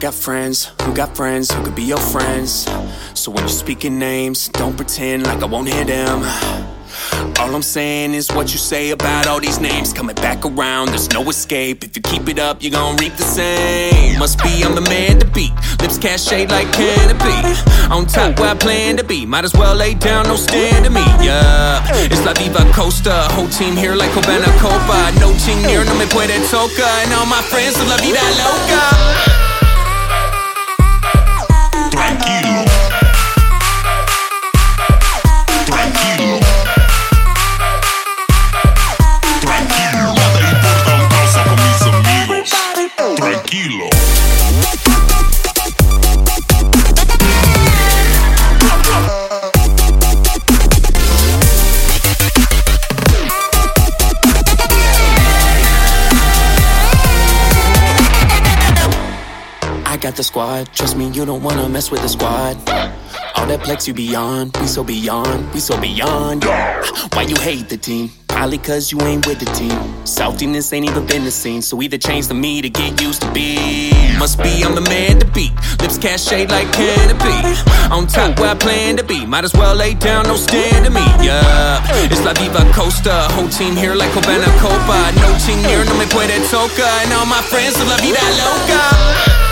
got friends who got friends who could be your friends. So when you're speaking names, don't pretend like I won't hear them. All I'm saying is what you say about all these names coming back around. There's no escape. If you keep it up, you're gonna reap the same. Must be I'm the man to beat. Lips cachet like canopy. On top where I plan to be. Might as well lay down, no stand to me. Yeah, it's La Viva Costa. Whole team here like Havana Copa. No team near, no me puede toca. And all my friends are La Vida Loca. Tranquilo. I got the squad. Trust me, you don't wanna mess with the squad. All that plex you beyond, we so beyond, we so beyond. Why you hate the team? Probably cause you ain't with the team. Saltiness ain't even been the scene, so either change to me to get used to be. Must be I'm the man to beat. Lips cachet like canopy. On top where I plan to be. Might as well lay down, no stand to me. Yeah, it's La Viva Costa. Whole team here like Havana Copa. No team near, no me puede toca. And all my friends are La Vida Loca.